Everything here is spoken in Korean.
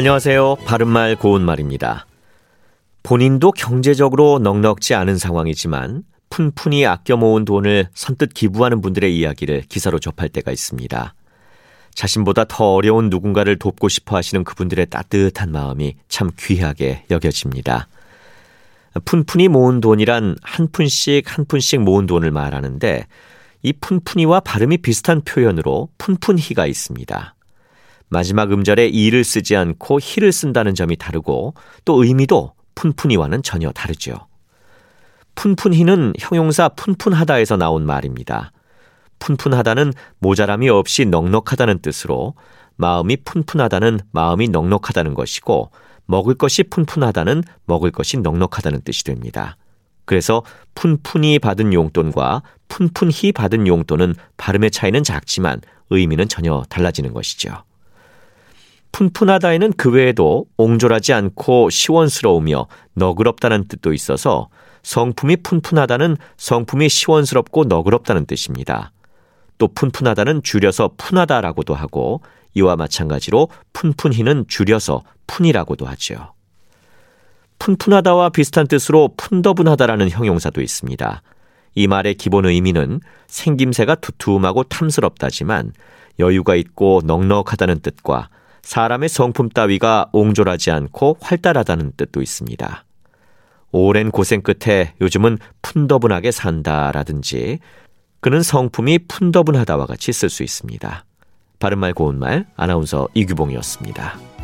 안녕하세요. 바른말 고운말입니다. 본인도 경제적으로 넉넉지 않은 상황이지만 푼푼히 아껴 모은 돈을 선뜻 기부하는 분들의 이야기를 기사로 접할 때가 있습니다. 자신보다 더 어려운 누군가를 돕고 싶어 하시는 그분들의 따뜻한 마음이 참 귀하게 여겨집니다. 푼푼히 모은 돈이란 한 푼씩 한 푼씩 모은 돈을 말하는데 이 푼푼이와 발음이 비슷한 표현으로 푼푼히가 있습니다. 마지막 음절에 이를 쓰지 않고 히를 쓴다는 점이 다르고 또 의미도 푼푼이와는 전혀 다르죠. 푼푼히는 형용사 푼푼하다에서 나온 말입니다. 푼푼하다는 모자람이 없이 넉넉하다는 뜻으로 마음이 푼푼하다는 마음이 넉넉하다는 것이고 먹을 것이 푼푼하다는 먹을 것이 넉넉하다는 뜻이 됩니다. 그래서 푼푼히 받은 용돈과 푼푼히 받은 용돈은 발음의 차이는 작지만 의미는 전혀 달라지는 것이죠. 푼푼하다에는 그 외에도 옹졸하지 않고 시원스러우며 너그럽다는 뜻도 있어서 성품이 푼푼하다는 성품이 시원스럽고 너그럽다는 뜻입니다. 또 푼푼하다는 줄여서 푼하다라고도 하고 이와 마찬가지로 푼푼히는 줄여서 푼이라고도 하죠. 푼푼하다와 비슷한 뜻으로 푼더분하다라는 형용사도 있습니다. 이 말의 기본 의미는 생김새가 두툼하고 탐스럽다지만 여유가 있고 넉넉하다는 뜻과 사람의 성품 따위가 옹졸하지 않고 활달하다는 뜻도 있습니다. 오랜 고생 끝에 요즘은 푼더분하게 산다라든지 그는 성품이 푼더분하다와 같이 쓸 수 있습니다. 바른말 고운말 아나운서 이규봉이었습니다.